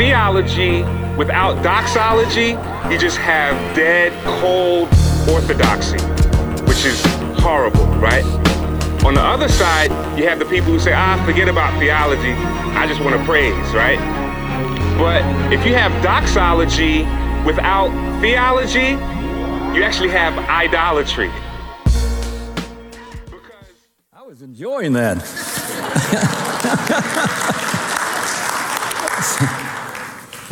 theology without doxology, you just have dead, cold orthodoxy, which is horrible, right? On the other side, you have the people who say, ah, forget about theology. I just want to praise, right? But if you have doxology without theology, you actually have idolatry. I was enjoying that.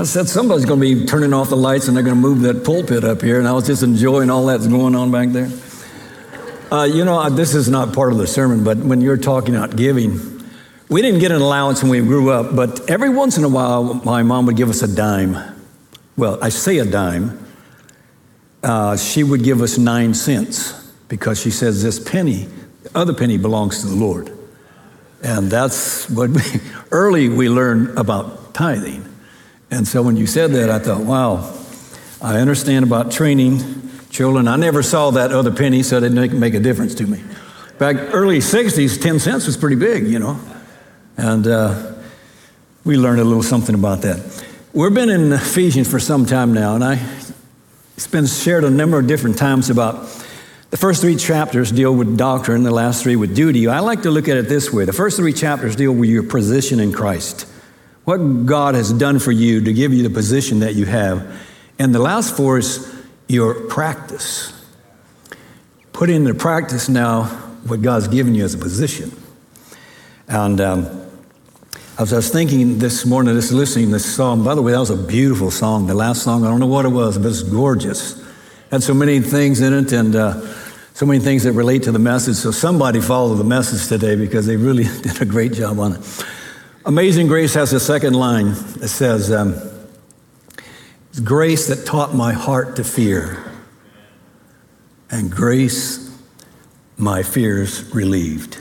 I said somebody's going to be turning off the lights and they're going to move that pulpit up here, and I was just enjoying all that's going on back there. Uh, you know, this is not part of the sermon, but when you're talking about giving, we didn't get an allowance when we grew up, but every once in a while, my mom would give us a dime. Well, I say a dime. Uh, she would give us nine cents because she says this penny, the other penny belongs to the Lord. And that's what we, early we learned about tithing. And so when you said that, I thought, wow, I understand about training children. I never saw that other penny, so it didn't make a difference to me. Back early 60s, 10 cents was pretty big, you know. And uh, we learned a little something about that. We've been in Ephesians for some time now, and I it's been shared a number of different times about the first three chapters deal with doctrine, the last three with duty. I like to look at it this way the first three chapters deal with your position in Christ, what God has done for you to give you the position that you have. And the last four is your practice. Put into practice now what God's given you as a position. And um, as I was thinking this morning, just listening to this song, by the way, that was a beautiful song. The last song, I don't know what it was, but it's gorgeous. Had so many things in it and uh, so many things that relate to the message. So somebody followed the message today because they really did a great job on it. Amazing Grace has a second line that says, um, grace that taught my heart to fear, and grace my fears relieved.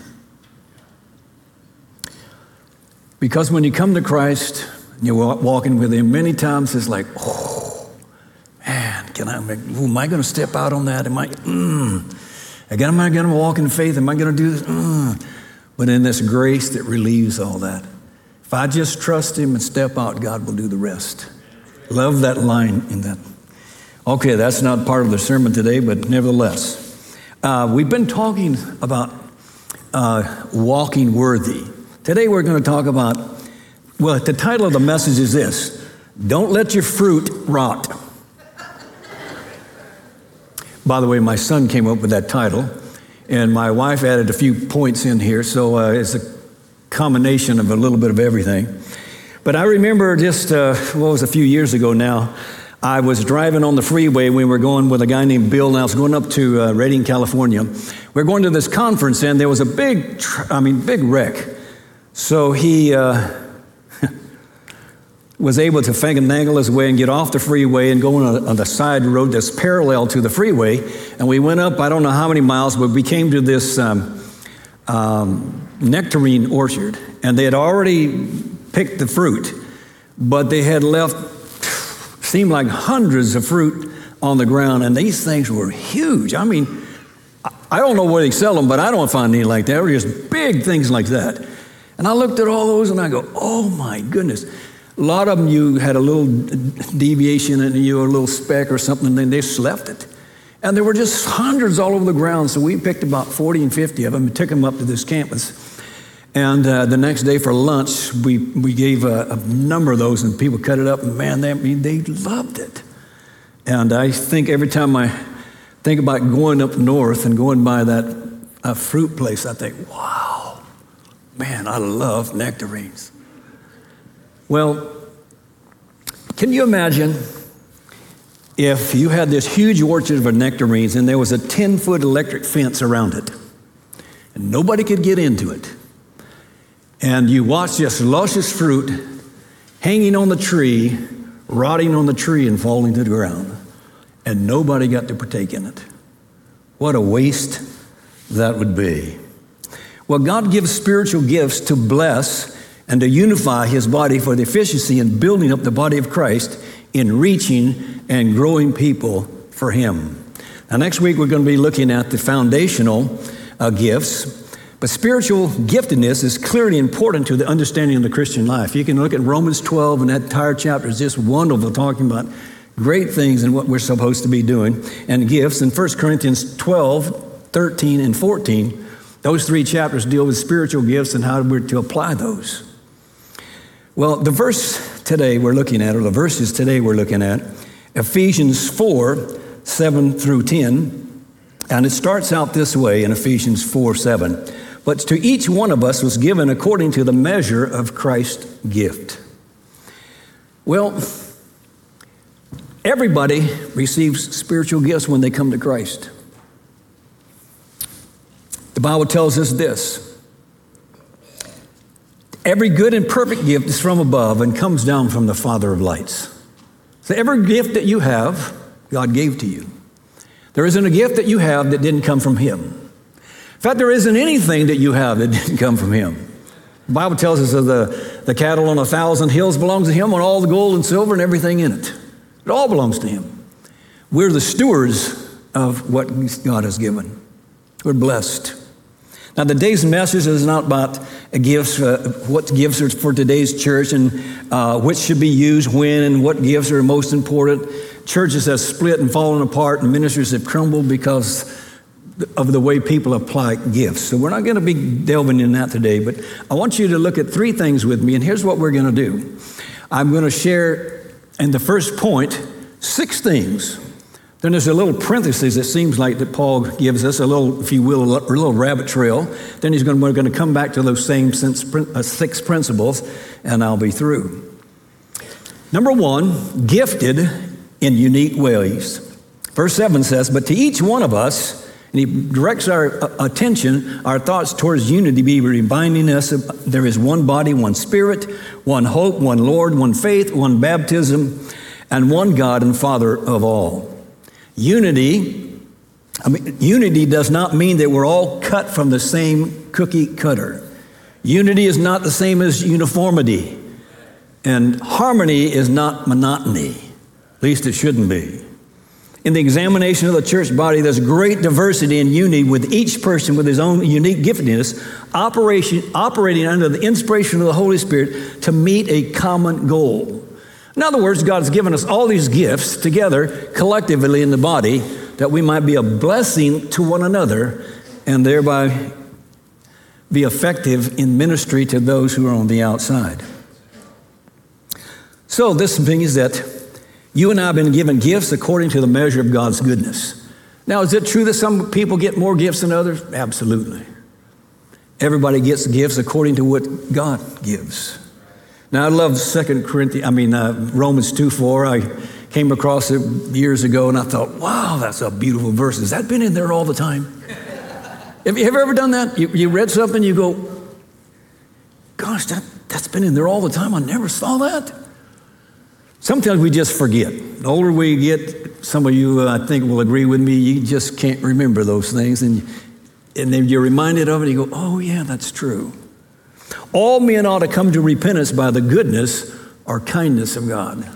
Because when you come to Christ, you're walking with Him, many times it's like, oh, man, can I, am I going to step out on that? Am I, mm, again, am I going to walk in faith? Am I going to do this? Mm. But in this grace that relieves all that, if I just trust Him and step out, God will do the rest. Love that line in that. Okay, that's not part of the sermon today, but nevertheless. Uh, we've been talking about uh, walking worthy. Today we're going to talk about, well, the title of the message is this Don't Let Your Fruit Rot. By the way, my son came up with that title, and my wife added a few points in here, so uh, it's a combination of a little bit of everything. But I remember just, uh, what was a few years ago now, I was driving on the freeway. We were going with a guy named Bill, and I was going up to uh, Redding, California. We are going to this conference, and there was a big, tr- I mean, big wreck. So he uh, was able to fang and finagle his way and get off the freeway and go on, a, on the side road that's parallel to the freeway. And we went up, I don't know how many miles, but we came to this um, um, nectarine orchard, and they had already picked the fruit, but they had left, seemed like hundreds of fruit on the ground, and these things were huge. I mean, I don't know where they sell them, but I don't find any like that. They're just big things like that. And I looked at all those and I go, oh my goodness. A lot of them you had a little deviation and you a little speck or something, and then they just left it. And there were just hundreds all over the ground. So we picked about 40 and 50 of them and took them up to this campus. And uh, the next day for lunch, we, we gave a, a, number of those, and people cut it up, and man, they, they loved it. And I think every time I think about going up north and going by that uh, fruit place, I think, wow, man, I love nectarines. Well, can you imagine if you had this huge orchard of nectarines and there was a 10 foot electric fence around it, and nobody could get into it? and you watch this luscious fruit hanging on the tree, rotting on the tree, and falling to the ground, and nobody got to partake in it. What a waste that would be. Well, God gives spiritual gifts to bless and to unify His body for the efficiency in building up the body of Christ in reaching and growing people for Him. Now, next week we're going to be looking at the foundational uh, gifts. But spiritual giftedness is clearly important to the understanding of the Christian life. You can look at Romans 12, and that entire chapter is just wonderful, talking about great things and what we're supposed to be doing and gifts. In 1 Corinthians 12, 13, and 14, those three chapters deal with spiritual gifts and how we're to apply those. Well, the verse today we're looking at, or the verses today we're looking at, Ephesians 4, 7 through 10, and it starts out this way in Ephesians 4, 7. But to each one of us was given according to the measure of Christ's gift. Well, everybody receives spiritual gifts when they come to Christ. The Bible tells us this every good and perfect gift is from above and comes down from the Father of lights. So every gift that you have, God gave to you. There isn't a gift that you have that didn't come from Him. In fact, there isn't anything that you have that didn't come from him. The Bible tells us that the, the cattle on a thousand hills belongs to him, and all the gold and silver and everything in it. It all belongs to him. We're the stewards of what God has given. We're blessed. Now, the day's message is not about gifts, uh, what gifts are for today's church and uh, which should be used when and what gifts are most important. Churches have split and fallen apart, and ministries have crumbled because of the way people apply gifts. So we're not going to be delving in that today, but I want you to look at three things with me, and here's what we're going to do. I'm going to share in the first point six things. Then there's a little parenthesis that seems like that Paul gives us, a little, if you will, a little rabbit trail. Then he's going we're going to come back to those same uh, six principles, and I'll be through. Number one, gifted in unique ways. Verse 7 says, But to each one of us, and he directs our uh, attention, our thoughts towards unity, be reminding us there is one body, one spirit, one hope, one Lord, one faith, one baptism, and one God and Father of all. Unity, I mean, unity does not mean that we're all cut from the same cookie cutter. Unity is not the same as uniformity. And harmony is not monotony. At least it shouldn't be. In the examination of the church body, there's great diversity and unity with each person with his own unique giftedness, operation, operating under the inspiration of the Holy Spirit to meet a common goal. In other words, God has given us all these gifts together collectively in the body that we might be a blessing to one another and thereby be effective in ministry to those who are on the outside. So, this means that you and I have been given gifts according to the measure of God's goodness. Now, is it true that some people get more gifts than others? Absolutely. Everybody gets gifts according to what God gives. Now, I love Second Corinthians, I mean, uh, Romans 2 4. I came across it years ago and I thought, wow, that's a beautiful verse. Has that been in there all the time? have, you, ever done that? You, you read something, you go, gosh, that, that's been in there all the time. I never saw that. Sometimes we just forget. The older we get, some of you, uh, I think, will agree with me, you just can't remember those things. And, and then you're reminded of it, you go, oh, yeah, that's true. All men ought to come to repentance by the goodness or kindness of God,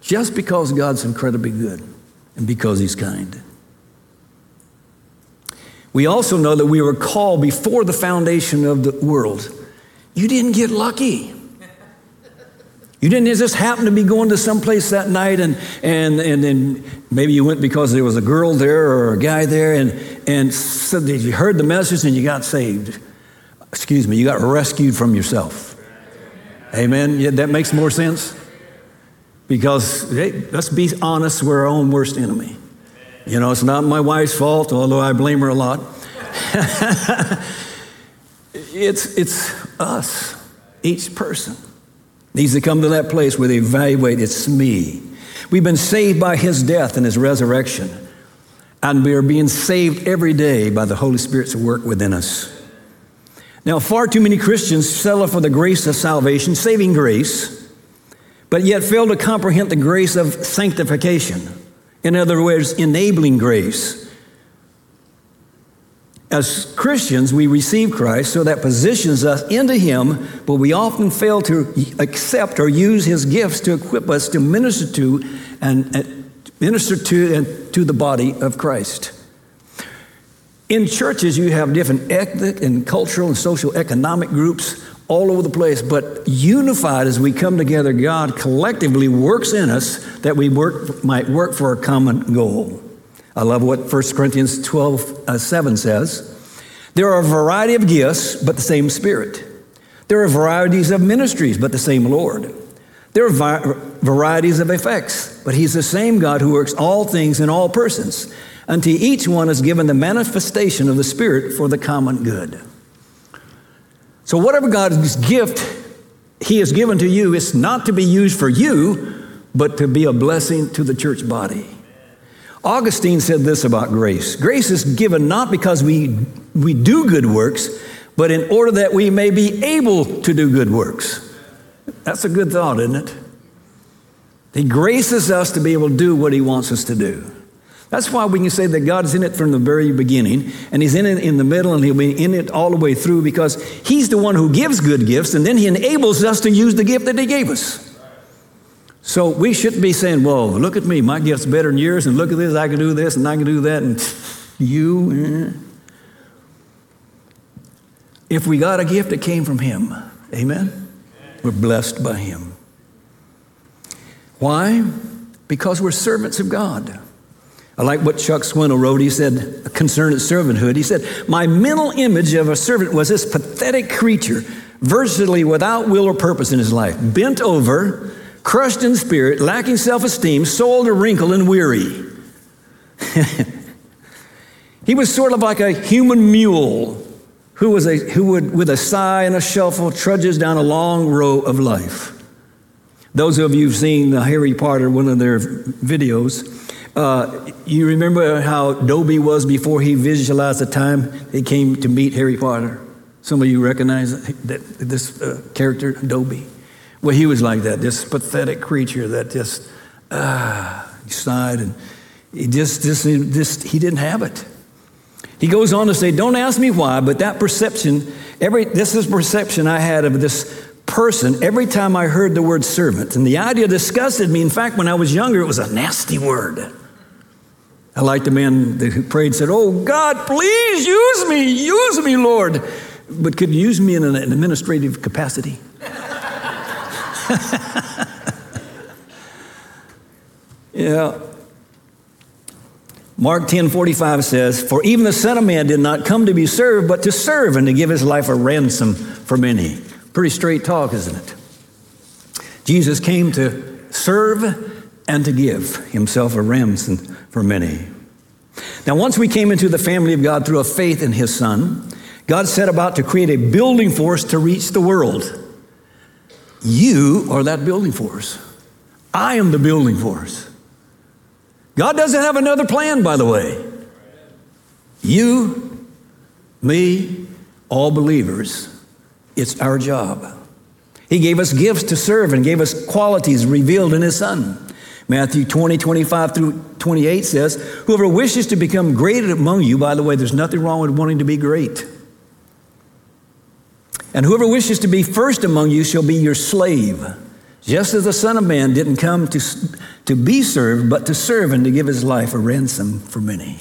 just because God's incredibly good and because He's kind. We also know that we were called before the foundation of the world. You didn't get lucky. You didn't just happen to be going to some place that night and, and, and then maybe you went because there was a girl there or a guy there and, and so you heard the message and you got saved. Excuse me, you got rescued from yourself. Amen. Yeah, that makes more sense. Because hey, let's be honest, we're our own worst enemy. You know, it's not my wife's fault, although I blame her a lot. it's, it's us, each person needs to come to that place where they evaluate it's me. We've been saved by his death and his resurrection, and we are being saved every day by the Holy Spirit's work within us. Now, far too many Christians settle for the grace of salvation, saving grace, but yet fail to comprehend the grace of sanctification. In other words, enabling grace as Christians, we receive Christ, so that positions us into Him, but we often fail to accept or use His gifts to equip us to minister to and, minister to and to the body of Christ. In churches, you have different ethnic and cultural and social economic groups all over the place, but unified as we come together, God collectively works in us that we work, might work for a common goal. I love what 1 Corinthians 12 uh, 7 says. There are a variety of gifts, but the same Spirit. There are varieties of ministries, but the same Lord. There are vi- varieties of effects, but He's the same God who works all things in all persons. Unto each one is given the manifestation of the Spirit for the common good. So, whatever God's gift He has given to you is not to be used for you, but to be a blessing to the church body. Augustine said this about grace grace is given not because we, we do good works, but in order that we may be able to do good works. That's a good thought, isn't it? He graces us to be able to do what He wants us to do. That's why we can say that God's in it from the very beginning, and He's in it in the middle, and He'll be in it all the way through because He's the one who gives good gifts, and then He enables us to use the gift that He gave us. So we shouldn't be saying, well, look at me, my gift's better than yours, and look at this, I can do this, and I can do that, and you. Eh. If we got a gift, it came from Him. Amen? We're blessed by Him. Why? Because we're servants of God. I like what Chuck Swindoll wrote. He said, concerning servanthood, he said, My mental image of a servant was this pathetic creature, virtually without will or purpose in his life, bent over, crushed in spirit, lacking self esteem, soiled or wrinkled and weary. he was sort of like a human mule who, was a, who would, with a sigh and a shuffle, trudges down a long row of life. Those of you who've seen the Harry Potter, one of their videos, uh, you remember how Dobby was before he visualized the time he came to meet Harry Potter? Some of you recognize that, this uh, character, Dobby. Well, he was like that, this pathetic creature that just he sighed and he just, just, just he didn't have it. He goes on to say, "Don't ask me why, but that perception, every this is perception I had of this person every time I heard the word servant, and the idea disgusted me. In fact, when I was younger, it was a nasty word." I like the man who prayed said, Oh God, please use me, use me, Lord. But could use me in an administrative capacity? yeah. Mark 10 45 says, For even the Son of Man did not come to be served, but to serve and to give his life a ransom for many. Pretty straight talk, isn't it? Jesus came to serve and to give himself a ransom for many. Now, once we came into the family of God through a faith in his Son, God set about to create a building force to reach the world. You are that building force. I am the building force. God doesn't have another plan, by the way. You, me, all believers, it's our job. He gave us gifts to serve and gave us qualities revealed in His Son. Matthew 20, 25 through 28 says, Whoever wishes to become great among you, by the way, there's nothing wrong with wanting to be great. And whoever wishes to be first among you shall be your slave, just as the Son of Man didn't come to, to be served, but to serve and to give his life a ransom for many.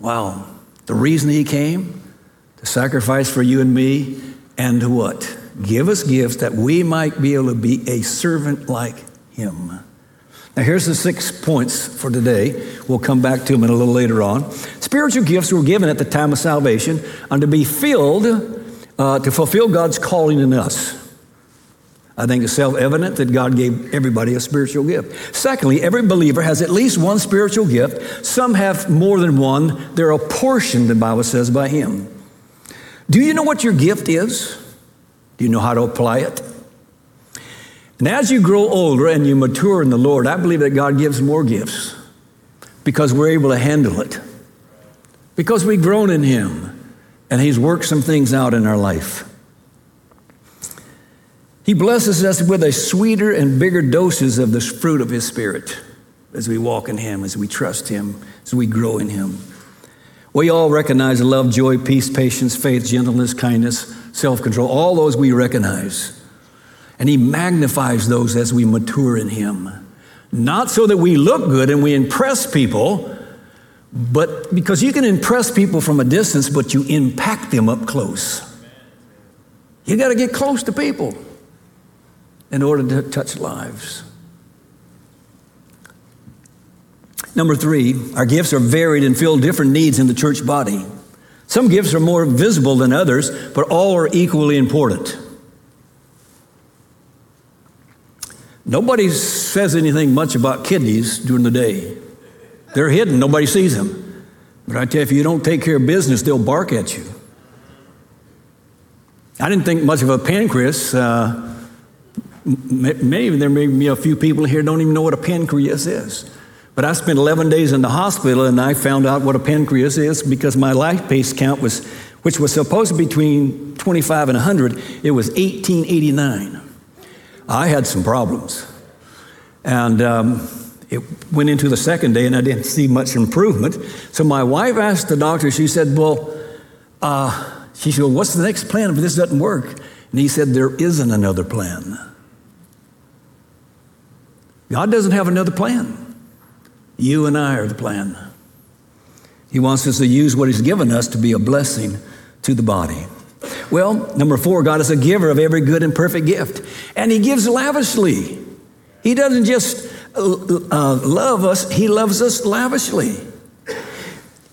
Wow. The reason he came? To sacrifice for you and me, and what? Give us gifts that we might be able to be a servant like him. Now, here's the six points for today. We'll come back to them a little later on. Spiritual gifts were given at the time of salvation and to be filled uh, to fulfill God's calling in us. I think it's self evident that God gave everybody a spiritual gift. Secondly, every believer has at least one spiritual gift. Some have more than one. They're apportioned, the Bible says, by Him. Do you know what your gift is? Do you know how to apply it? And as you grow older and you mature in the Lord, I believe that God gives more gifts because we're able to handle it. Because we've grown in Him and He's worked some things out in our life. He blesses us with a sweeter and bigger doses of the fruit of His Spirit as we walk in Him, as we trust Him, as we grow in Him. We all recognize love, joy, peace, patience, faith, gentleness, kindness, self control. All those we recognize. And He magnifies those as we mature in Him. Not so that we look good and we impress people, But because you can impress people from a distance, but you impact them up close. You got to get close to people in order to touch lives. Number three, our gifts are varied and fill different needs in the church body. Some gifts are more visible than others, but all are equally important. Nobody says anything much about kidneys during the day. They're hidden, nobody sees them. But I tell you, if you don't take care of business, they'll bark at you. I didn't think much of a pancreas. Uh, maybe there may be a few people here don't even know what a pancreas is. But I spent 11 days in the hospital and I found out what a pancreas is because my lipase count was, which was supposed to be between 25 and 100, it was 1889. I had some problems. And um, it went into the second day and I didn't see much improvement. So my wife asked the doctor, she said, Well, uh, she said, well, What's the next plan if this doesn't work? And he said, There isn't another plan. God doesn't have another plan. You and I are the plan. He wants us to use what He's given us to be a blessing to the body. Well, number four, God is a giver of every good and perfect gift, and He gives lavishly. He doesn't just uh, uh, love us, He loves us lavishly.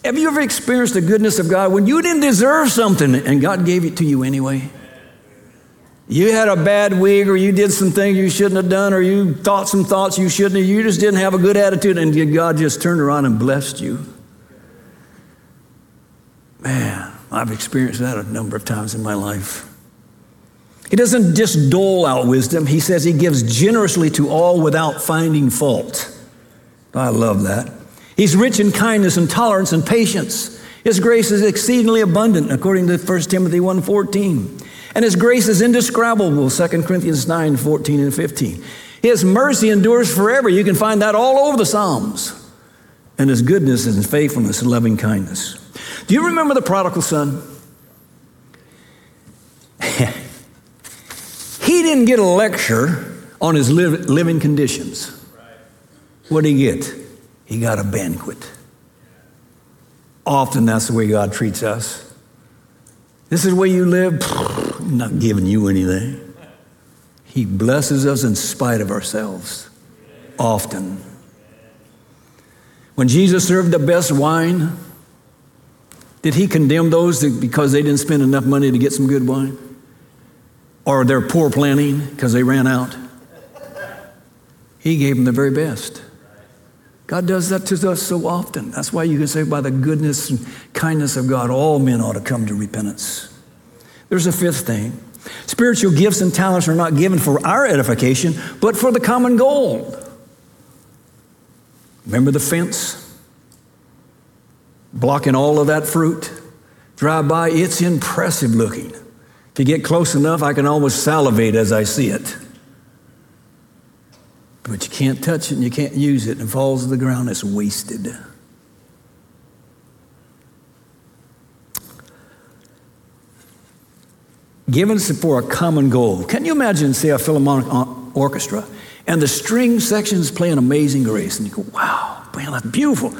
Have you ever experienced the goodness of God when you didn't deserve something and God gave it to you anyway? You had a bad week, or you did some things you shouldn't have done, or you thought some thoughts you shouldn't have. You just didn't have a good attitude, and God just turned around and blessed you. Man, I've experienced that a number of times in my life. He doesn't just dole out wisdom, he says he gives generously to all without finding fault. I love that. He's rich in kindness and tolerance and patience. His grace is exceedingly abundant, according to 1 Timothy 1.14. And his grace is indescribable, 2 Corinthians 9, 14 and 15. His mercy endures forever. You can find that all over the Psalms. And his goodness and faithfulness and loving kindness. Do you remember the prodigal son? he didn't get a lecture on his living conditions. What did he get? He got a banquet. Often that's the way God treats us. This is way you live. I'm not giving you anything. He blesses us in spite of ourselves, often. When Jesus served the best wine, did he condemn those because they didn't spend enough money to get some good wine? Or their poor planning because they ran out? He gave them the very best. God does that to us so often. That's why you can say, by the goodness and kindness of God, all men ought to come to repentance. There's a fifth thing. Spiritual gifts and talents are not given for our edification, but for the common goal. Remember the fence? Blocking all of that fruit? Drive by, it's impressive looking. If you get close enough, I can almost salivate as I see it but you can't touch it and you can't use it and it falls to the ground, it's wasted. Given for a common goal. Can you imagine, say, a Philharmonic orchestra and the string sections play an Amazing Grace? And you go, wow, man, that's beautiful.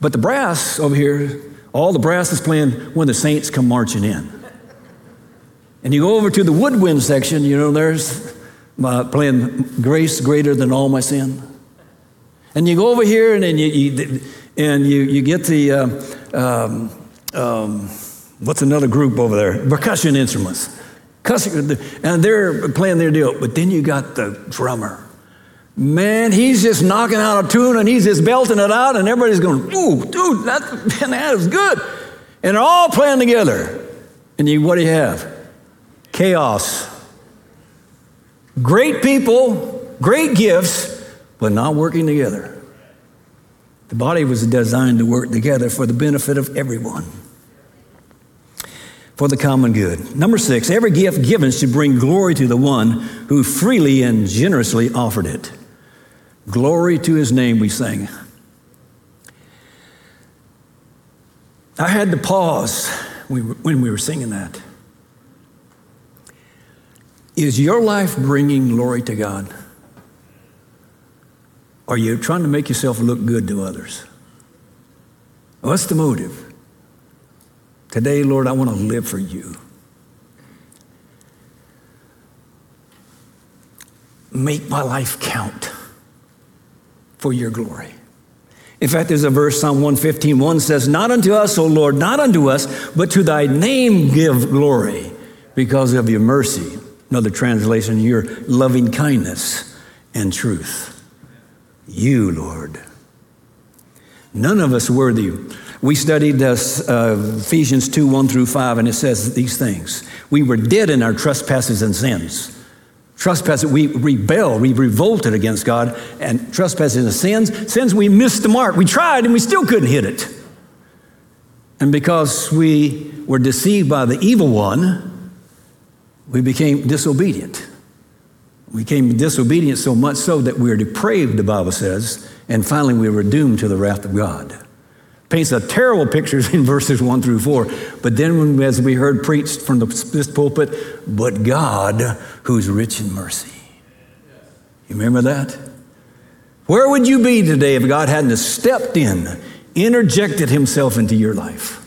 But the brass over here, all the brass is playing when the saints come marching in. And you go over to the woodwind section, you know, there's playing Grace Greater Than All My Sin. And you go over here and, then you, you, and you, you get the, uh, um, um, what's another group over there? Percussion instruments. And they're playing their deal. But then you got the drummer. Man, he's just knocking out a tune and he's just belting it out, and everybody's going, Ooh, dude, that, man, that is good. And they're all playing together. And you, what do you have? Chaos. Great people, great gifts, but not working together. The body was designed to work together for the benefit of everyone, for the common good. Number six, every gift given should bring glory to the one who freely and generously offered it. Glory to his name, we sing. I had to pause when we were singing that. Is your life bringing glory to God? Are you trying to make yourself look good to others? What's the motive? Today, Lord, I want to live for you. Make my life count for your glory. In fact, there's a verse, Psalm 115, 1 says, Not unto us, O Lord, not unto us, but to thy name give glory because of your mercy. Another translation, your loving kindness and truth. You, Lord. None of us worthy. We studied this, uh, Ephesians 2 1 through 5, and it says these things. We were dead in our trespasses and sins Trespasses, we rebelled, we revolted against God, and trespasses and sins. Sins, we missed the mark. We tried and we still couldn't hit it. And because we were deceived by the evil one, we became disobedient. We became disobedient so much so that we are depraved, the Bible says, and finally we were doomed to the wrath of God paints a terrible picture in verses 1 through 4. But then, as we heard preached from the, this pulpit, but God who's rich in mercy. You remember that? Where would you be today if God hadn't stepped in, interjected himself into your life?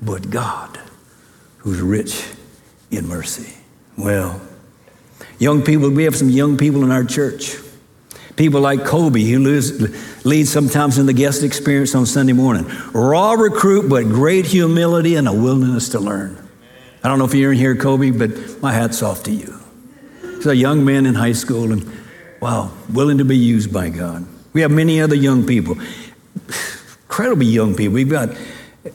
But God who's rich in mercy. Well, young people, we have some young people in our church. People like Kobe, who leads, leads sometimes in the guest experience on Sunday morning. Raw recruit, but great humility and a willingness to learn. I don't know if you're in here, Kobe, but my hat's off to you. He's a young man in high school and, wow, willing to be used by God. We have many other young people, incredibly young people. We've got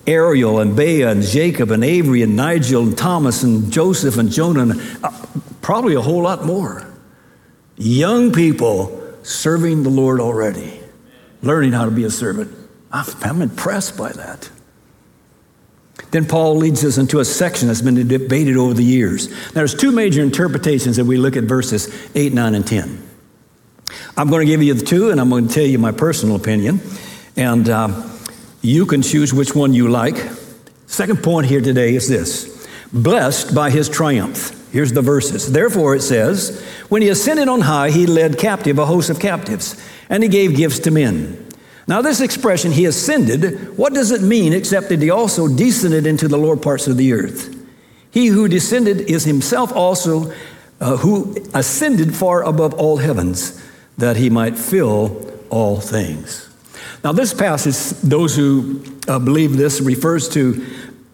Ariel and Bea and Jacob and Avery and Nigel and Thomas and Joseph and Jonah, and uh, probably a whole lot more. Young people serving the Lord already, learning how to be a servant. I'm impressed by that. Then Paul leads us into a section that's been debated over the years. There's two major interpretations that we look at verses 8, 9, and 10. I'm going to give you the two, and I'm going to tell you my personal opinion, and uh, you can choose which one you like. Second point here today is this blessed by his triumph. Here's the verses. Therefore, it says, When he ascended on high, he led captive a host of captives, and he gave gifts to men. Now, this expression, he ascended, what does it mean except that he also descended into the lower parts of the earth? He who descended is himself also uh, who ascended far above all heavens, that he might fill all things. Now, this passage, those who uh, believe this refers to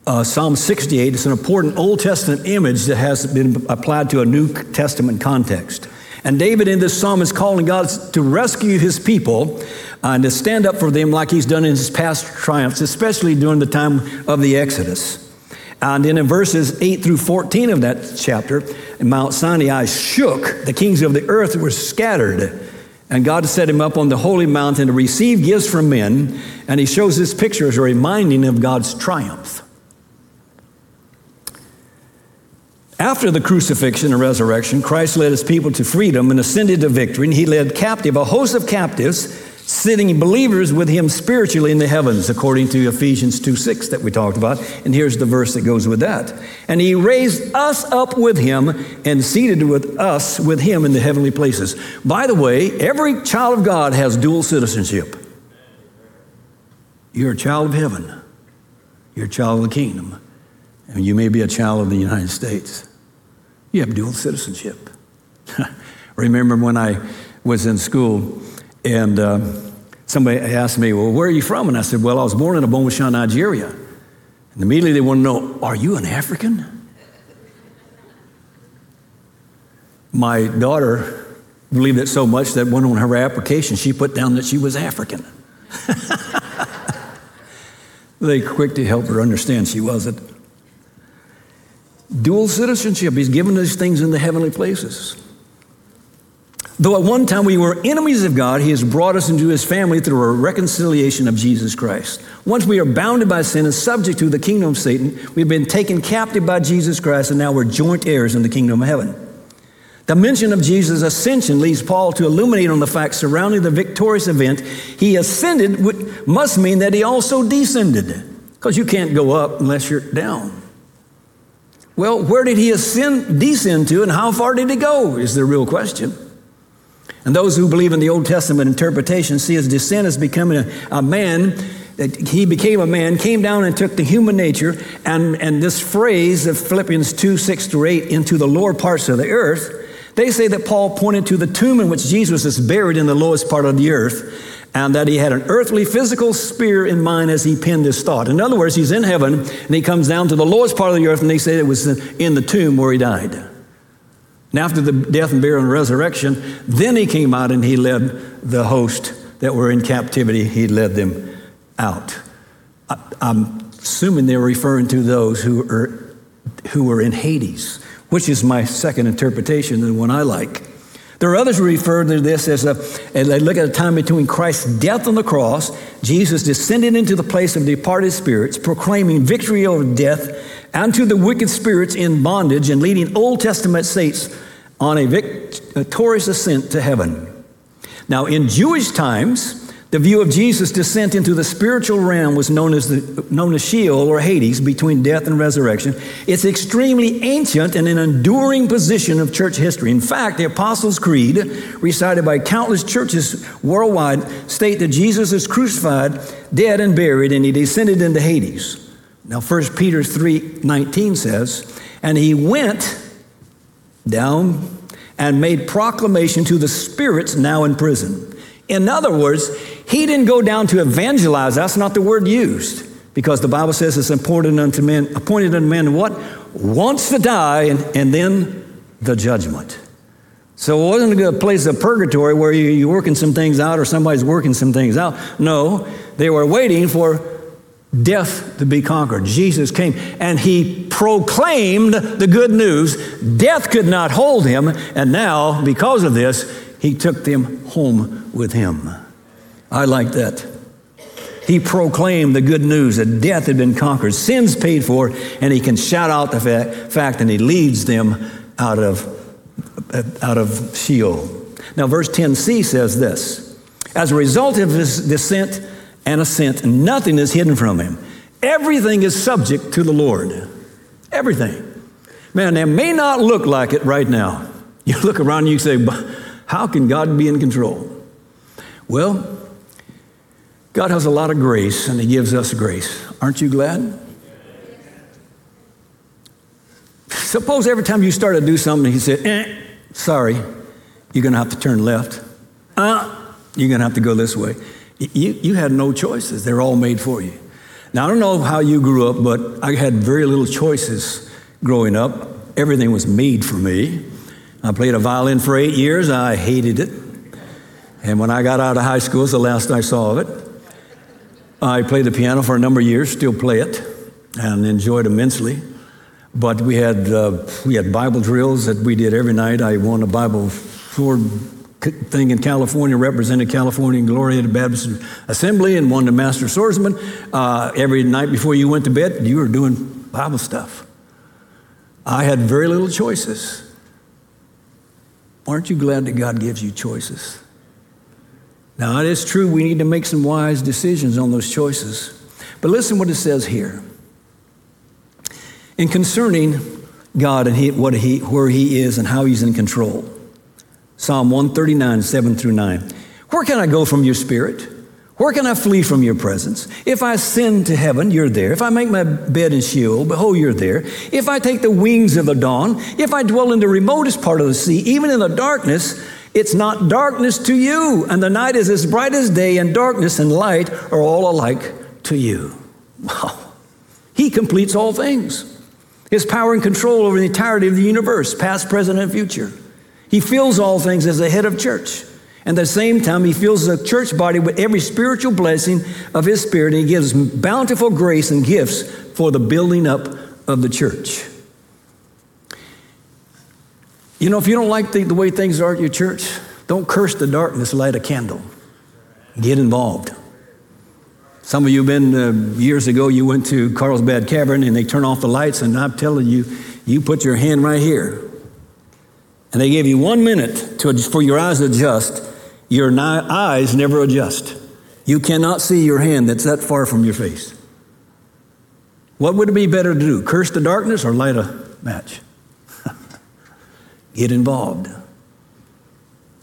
uh, Psalm 68 is an important Old Testament image that has been applied to a New Testament context. And David in this psalm is calling God to rescue his people uh, and to stand up for them like he's done in his past triumphs, especially during the time of the Exodus. And then in verses 8 through 14 of that chapter, Mount Sinai shook, the kings of the earth were scattered. And God set him up on the holy mountain to receive gifts from men. And he shows this picture as a reminding of God's triumph. After the crucifixion and resurrection, Christ led his people to freedom and ascended to victory, and he led captive a host of captives, sitting believers with him spiritually in the heavens, according to Ephesians 2 6 that we talked about. And here's the verse that goes with that. And he raised us up with him and seated with us with him in the heavenly places. By the way, every child of God has dual citizenship. You're a child of heaven, you're a child of the kingdom, and you may be a child of the United States. You have dual citizenship. Remember when I was in school and uh, somebody asked me, Well, where are you from? And I said, Well, I was born in Ogbomosho, Nigeria. And immediately they want to know, Are you an African? My daughter believed it so much that when on her application she put down that she was African. they quick to help her understand she wasn't. Dual citizenship. He's given us things in the heavenly places. Though at one time we were enemies of God, He has brought us into His family through a reconciliation of Jesus Christ. Once we are bounded by sin and subject to the kingdom of Satan, we've been taken captive by Jesus Christ, and now we're joint heirs in the kingdom of heaven. The mention of Jesus' ascension leads Paul to illuminate on the fact surrounding the victorious event. He ascended must mean that he also descended, because you can't go up unless you're down. Well, where did he ascend, descend to, and how far did he go? Is the real question. And those who believe in the Old Testament interpretation see his descent as becoming a, a man that he became a man, came down and took the human nature, and, and this phrase of Philippians 2 6 through 8 into the lower parts of the earth, they say that Paul pointed to the tomb in which Jesus is buried in the lowest part of the earth, and that he had an earthly physical spear in mind as he penned this thought. In other words, he's in heaven, and he comes down to the lowest part of the earth, and they say it was in the tomb where he died. And after the death and burial and resurrection, then he came out and he led the host that were in captivity, he led them out. I, am assuming they're referring to those who are, who are in Hades, which is my second interpretation, the one I like. There are others who refer to this as a, and they look at a time between Christ's death on the cross, Jesus descended into the place of departed spirits, proclaiming victory over death and to the wicked spirits in bondage, and leading Old Testament saints on a victorious ascent to heaven. Now, in Jewish times, the view of Jesus' descent into the spiritual realm was known as, the, known as Sheol or Hades, between death and resurrection. It's extremely ancient and an enduring position of church history. In fact, the Apostles' Creed, recited by countless churches worldwide, state that Jesus is crucified, dead, and buried, and he descended into Hades. Now, 1 Peter 3:19 says, "And he went down and made proclamation to the spirits now in prison." In other words, he didn't go down to evangelize. That's not the word used. Because the Bible says it's appointed unto men, appointed unto men what? Wants to die and, and then the judgment. So it wasn't a place of purgatory where you, you're working some things out or somebody's working some things out. No, they were waiting for death to be conquered. Jesus came and he proclaimed the good news. Death could not hold him, and now, because of this, he took them home with him. I like that. He proclaimed the good news that death had been conquered, sins paid for, and he can shout out the fa- fact and he leads them out of, out of Sheol. Now, verse 10c says this As a result of his descent and ascent, nothing is hidden from him. Everything is subject to the Lord. Everything. Man, that may not look like it right now. You look around and you say, How can God be in control? Well, God has a lot of grace and He gives us grace. Aren't you glad? Suppose every time you start to do something, He said, eh, sorry, you're going to have to turn left. Uh, you're going to have to go this way. You, you had no choices, they're all made for you. Now, I don't know how you grew up, but I had very little choices growing up. Everything was made for me. I played a violin for eight years. I hated it. And when I got out of high school, it's the last I saw of it. I played the piano for a number of years, still play it, and enjoyed immensely. But we had, uh, we had Bible drills that we did every night. I won a Bible sword thing in California, represented California in Glorieta Baptist Assembly, and won the Master Swordsman. Uh, every night before you went to bed, you were doing Bible stuff. I had very little choices. Aren't you glad that God gives you choices? Now, it is true we need to make some wise decisions on those choices. But listen what it says here. In concerning God and he, what he, where He is and how He's in control. Psalm 139, 7 through 9. Where can I go from your spirit? Where can I flee from your presence? If I ascend to heaven, you're there. If I make my bed in Sheol, behold, you're there. If I take the wings of the dawn, if I dwell in the remotest part of the sea, even in the darkness, it's not darkness to you, and the night is as bright as day, and darkness and light are all alike to you. Wow. He completes all things. His power and control over the entirety of the universe, past, present, and future. He fills all things as the head of church. And at the same time, he fills the church body with every spiritual blessing of his spirit, and he gives bountiful grace and gifts for the building up of the church. You know, if you don't like the, the way things are at your church, don't curse the darkness, light a candle. Get involved. Some of you have been, uh, years ago, you went to Carlsbad Cavern and they turn off the lights, and I'm telling you, you put your hand right here. And they gave you one minute to, for your eyes to adjust. Your ni- eyes never adjust. You cannot see your hand that's that far from your face. What would it be better to do? Curse the darkness or light a match? Get involved.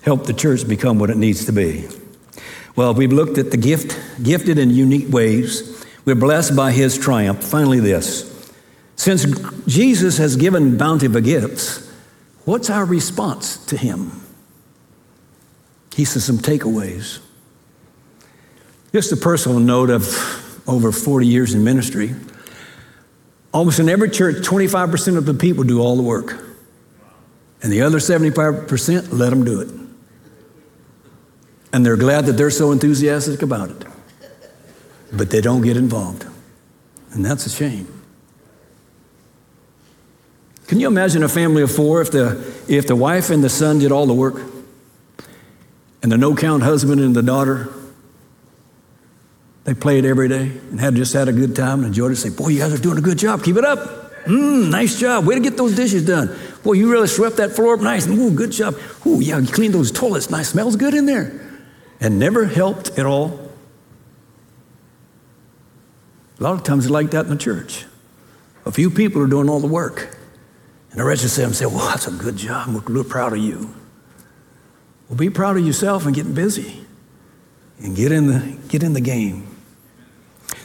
Help the church become what it needs to be. Well, we've looked at the gift, gifted in unique ways. We're blessed by his triumph. Finally, this. Since Jesus has given bountiful gifts, what's our response to him? He says some takeaways. Just a personal note of over 40 years in ministry. Almost in every church, 25% of the people do all the work. And the other 75% let them do it. And they're glad that they're so enthusiastic about it. But they don't get involved. And that's a shame. Can you imagine a family of four if the, if the wife and the son did all the work? And the no count husband and the daughter, they played every day and had just had a good time and enjoyed it. Say, boy, you guys are doing a good job. Keep it up. Mmm, nice job. Way to get those dishes done. Boy, you really swept that floor up nice. Ooh, good job. Ooh, yeah, you cleaned those toilets nice. Smells good in there. And never helped at all. A lot of times it's like that in the church. A few people are doing all the work. And the rest of them say, well, that's a good job. We're real proud of you. Well, be proud of yourself and get busy and get in the, get in the game.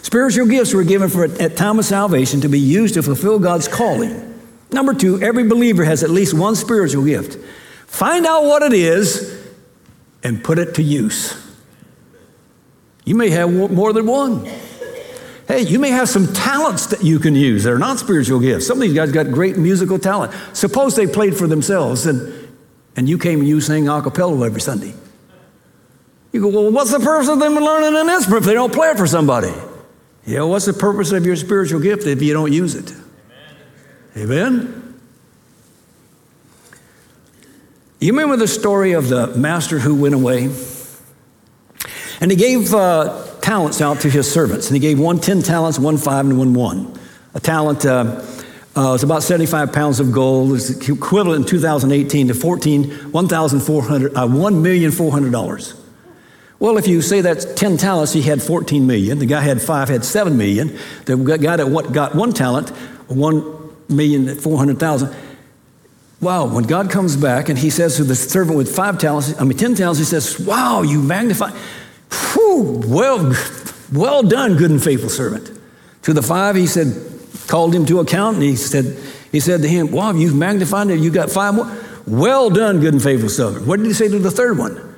Spiritual gifts were given for at time of salvation to be used to fulfill God's calling. Number two, every believer has at least one spiritual gift. Find out what it is and put it to use. You may have more than one. Hey, you may have some talents that you can use. They're not spiritual gifts. Some of these guys got great musical talent. Suppose they played for themselves and, and you came and you sang a cappella every Sunday. You go, well, what's the purpose of them learning an instrument if they don't play it for somebody? Yeah, what's the purpose of your spiritual gift if you don't use it? Amen? You remember the story of the master who went away? And he gave uh, talents out to his servants. And he gave one ten talents, one five, and one one. A talent uh, uh, was about 75 pounds of gold. It's equivalent in 2018 to 14, $1,400, uh, $1,400. Well, if you say that's 10 talents, he had 14 million. The guy had five, had 7 million. The guy that got one talent, 1,400,000. Wow, when God comes back and he says to the servant with five talents, I mean 10 talents, he says, Wow, you magnify. Whew, well, well done, good and faithful servant. To the five, he said, called him to account, and he said, he said to him, Wow, you've magnified it, you got five more. Well done, good and faithful servant. What did he say to the third one?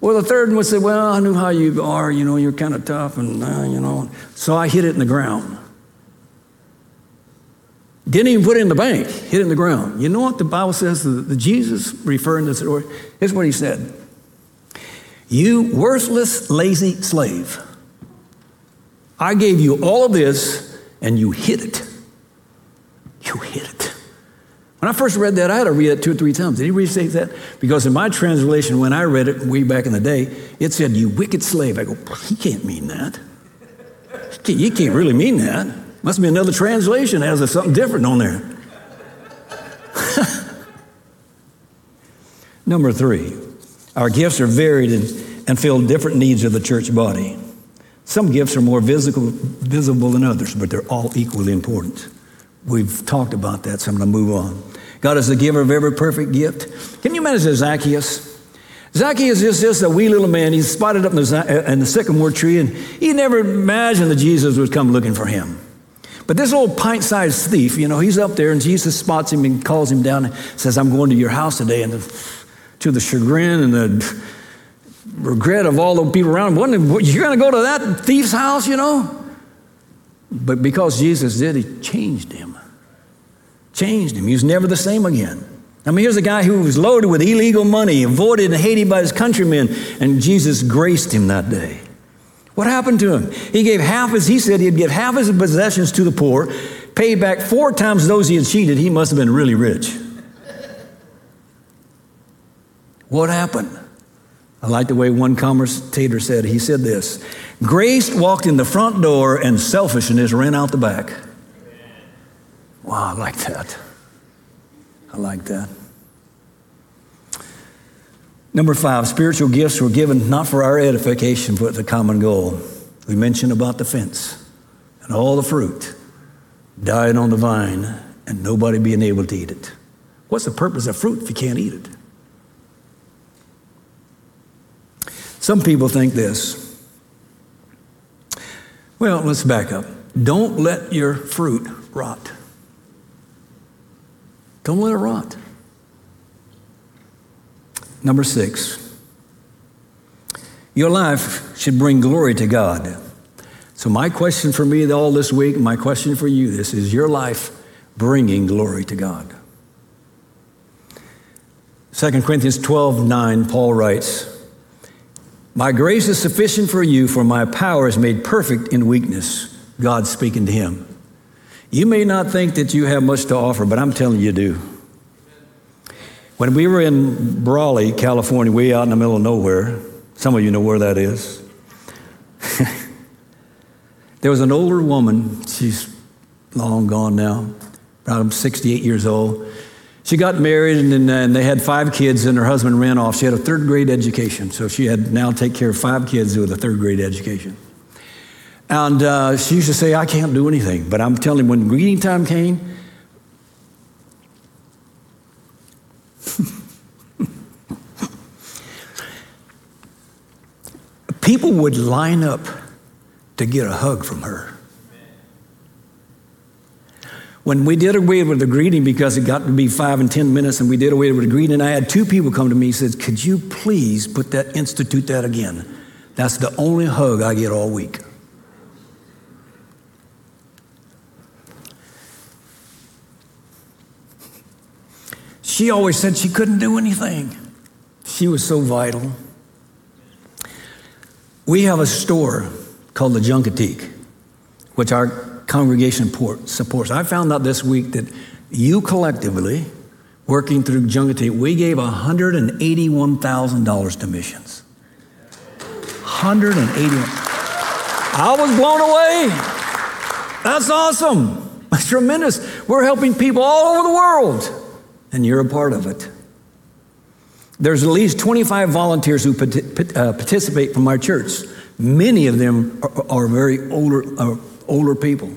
Well, the third one said, Well, I knew how you are, you know, you're kind of tough, and, uh, you know, so I hit it in the ground. Didn't even put it in the bank, hit it in the ground. You know what the Bible says? The, the Jesus referring to this story, here's what he said You worthless, lazy slave. I gave you all of this, and you hid it. You hid it. When I first read that, I had to read it two or three times. Did he say that? Because in my translation, when I read it way back in the day, it said, You wicked slave. I go, He can't mean that. He can't really mean that. Must be another translation that has something different on there. Number three, our gifts are varied and, fill different needs of the church body. Some gifts are more visible, visible than others, but they're all equally important. We've talked about that, so I'm going to move on. God is the giver of every perfect gift. Can you imagine Zacchaeus? Zacchaeus is just a wee little man. He's spotted up in the, uh, in the sycamore tree, and he never imagined that Jesus would come looking for him. But this old pint sized thief, you know, he's up there, and Jesus spots him and calls him down and says, I'm going to your house today. And to the chagrin and the regret of all the people around him, you're going to go to that thief's house, you know? But because Jesus did, he changed him. Changed him. He was never the same again. I mean, here's a guy who was loaded with illegal money, avoided and hated by his countrymen, and Jesus graced him that day. What happened to him? He gave half as he said he'd give half his possessions to the poor, paid back four times those he had cheated. He must have been really rich. What happened? I like the way one commentator said. He said this Grace walked in the front door and selfishness ran out the back. Wow, I like that. I like that. Number five, spiritual gifts were given not for our edification, but the common goal. We mentioned about the fence and all the fruit dying on the vine and nobody being able to eat it. What's the purpose of fruit if you can't eat it? Some people think this. Well, let's back up. Don't let your fruit rot. Don't let it rot. Number six, your life should bring glory to God. So, my question for me all this week, my question for you this is your life bringing glory to God? 2 Corinthians 12 9, Paul writes, My grace is sufficient for you, for my power is made perfect in weakness. God speaking to him. You may not think that you have much to offer, but I'm telling you, you do. When we were in Brawley, California, way out in the middle of nowhere, some of you know where that is. there was an older woman, she's long gone now, around 68 years old. She got married and, and they had five kids, and her husband ran off. She had a third grade education, so she had now take care of five kids with a third grade education. And uh, she used to say, I can't do anything. But I'm telling you, when greeting time came, people would line up to get a hug from her. When we did away with the greeting, because it got to be five and 10 minutes, and we did away with the greeting, I had two people come to me and said, Could you please put that, institute that again? That's the only hug I get all week. She always said she couldn't do anything. She was so vital. We have a store called the Junkatique, which our congregation supports. I found out this week that you collectively, working through Junkatique, we gave $181,000 to missions. 181. I was blown away. That's awesome. That's tremendous. We're helping people all over the world and you're a part of it. There's at least 25 volunteers who uh, participate from our church. Many of them are, are very older, uh, older people.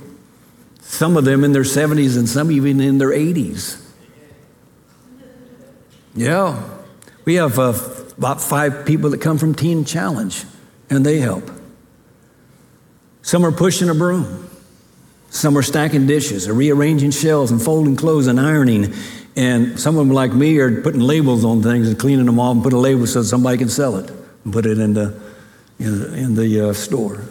Some of them in their 70s and some even in their 80s. Yeah. We have uh, about five people that come from Teen Challenge, and they help. Some are pushing a broom. Some are stacking dishes or rearranging shelves and folding clothes and ironing and some of them, like me, are putting labels on things and cleaning them off and put a label so somebody can sell it and put it in the, in the, in the uh, store.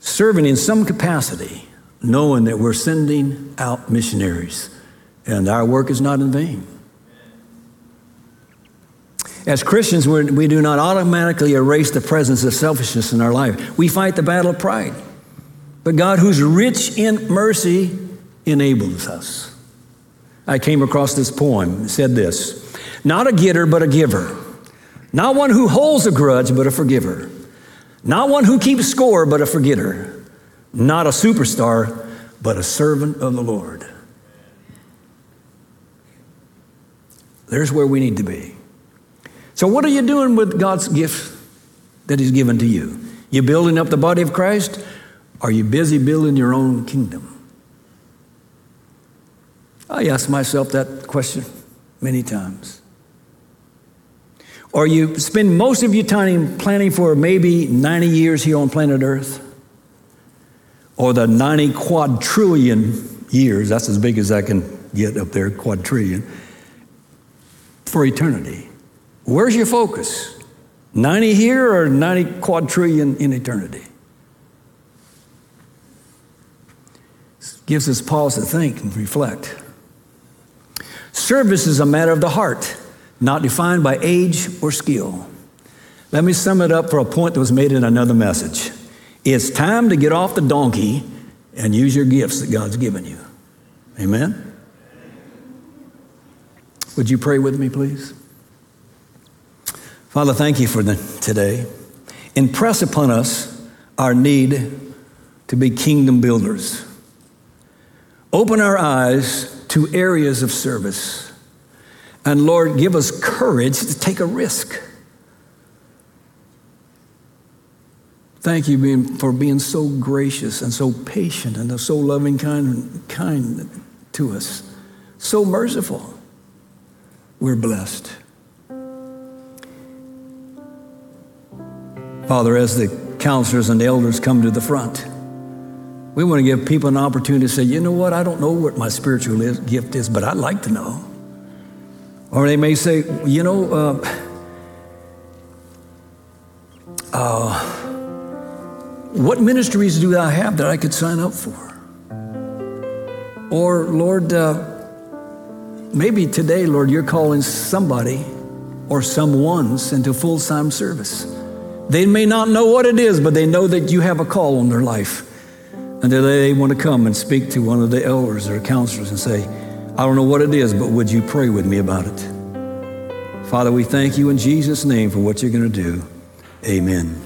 Serving in some capacity, knowing that we're sending out missionaries and our work is not in vain. As Christians, we do not automatically erase the presence of selfishness in our life. We fight the battle of pride. But God, who's rich in mercy, enables us. I came across this poem. It said this Not a getter, but a giver. Not one who holds a grudge, but a forgiver. Not one who keeps score, but a forgetter. Not a superstar, but a servant of the Lord. There's where we need to be. So, what are you doing with God's gift that He's given to you? You building up the body of Christ? Are you busy building your own kingdom? I ask myself that question many times. Or you spend most of your time planning for maybe 90 years here on planet Earth, or the 90 quadrillion years, that's as big as I can get up there, quadrillion, for eternity. Where's your focus? 90 here or 90 quadrillion in eternity? Gives us pause to think and reflect. Service is a matter of the heart, not defined by age or skill. Let me sum it up for a point that was made in another message. It's time to get off the donkey and use your gifts that God's given you. Amen? Would you pray with me, please? Father, thank you for the, today. Impress upon us our need to be kingdom builders. Open our eyes to areas of service. And Lord, give us courage to take a risk. Thank you for being so gracious and so patient and so loving kind, kind to us, so merciful. We're blessed. Father, as the counselors and elders come to the front, we want to give people an opportunity to say, you know what, I don't know what my spiritual gift is, but I'd like to know. Or they may say, you know, uh, uh, what ministries do I have that I could sign up for? Or, Lord, uh, maybe today, Lord, you're calling somebody or someone's into full time service. They may not know what it is, but they know that you have a call on their life. And they want to come and speak to one of the elders or counselors and say, I don't know what it is, but would you pray with me about it? Father, we thank you in Jesus' name for what you're going to do. Amen.